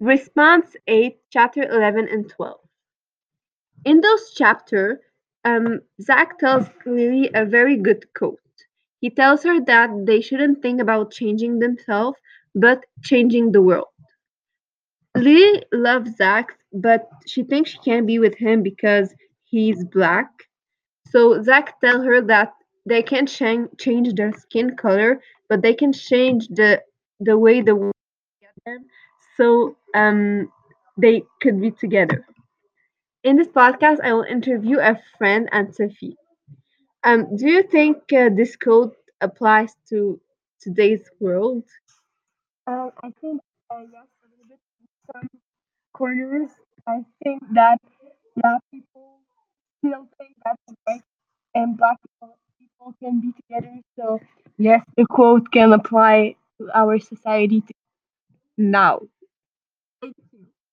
Response 8, chapter 11 and 12. In those chapters, um, Zach tells Lily a very good quote. He tells her that they shouldn't think about changing themselves, but changing the world. Lily loves Zach, but she thinks she can't be with him because he's black. So Zach tells her that they can't ch- change their skin color, but they can change the the way the world so um, they could be together. In this podcast, I will interview a friend and Sophie. Um, do you think uh, this code applies to today's world? Um, I think uh, yes, a little bit some corners. I think that yeah, people still think that white and black people can be together. So yes, the quote can apply to our society now.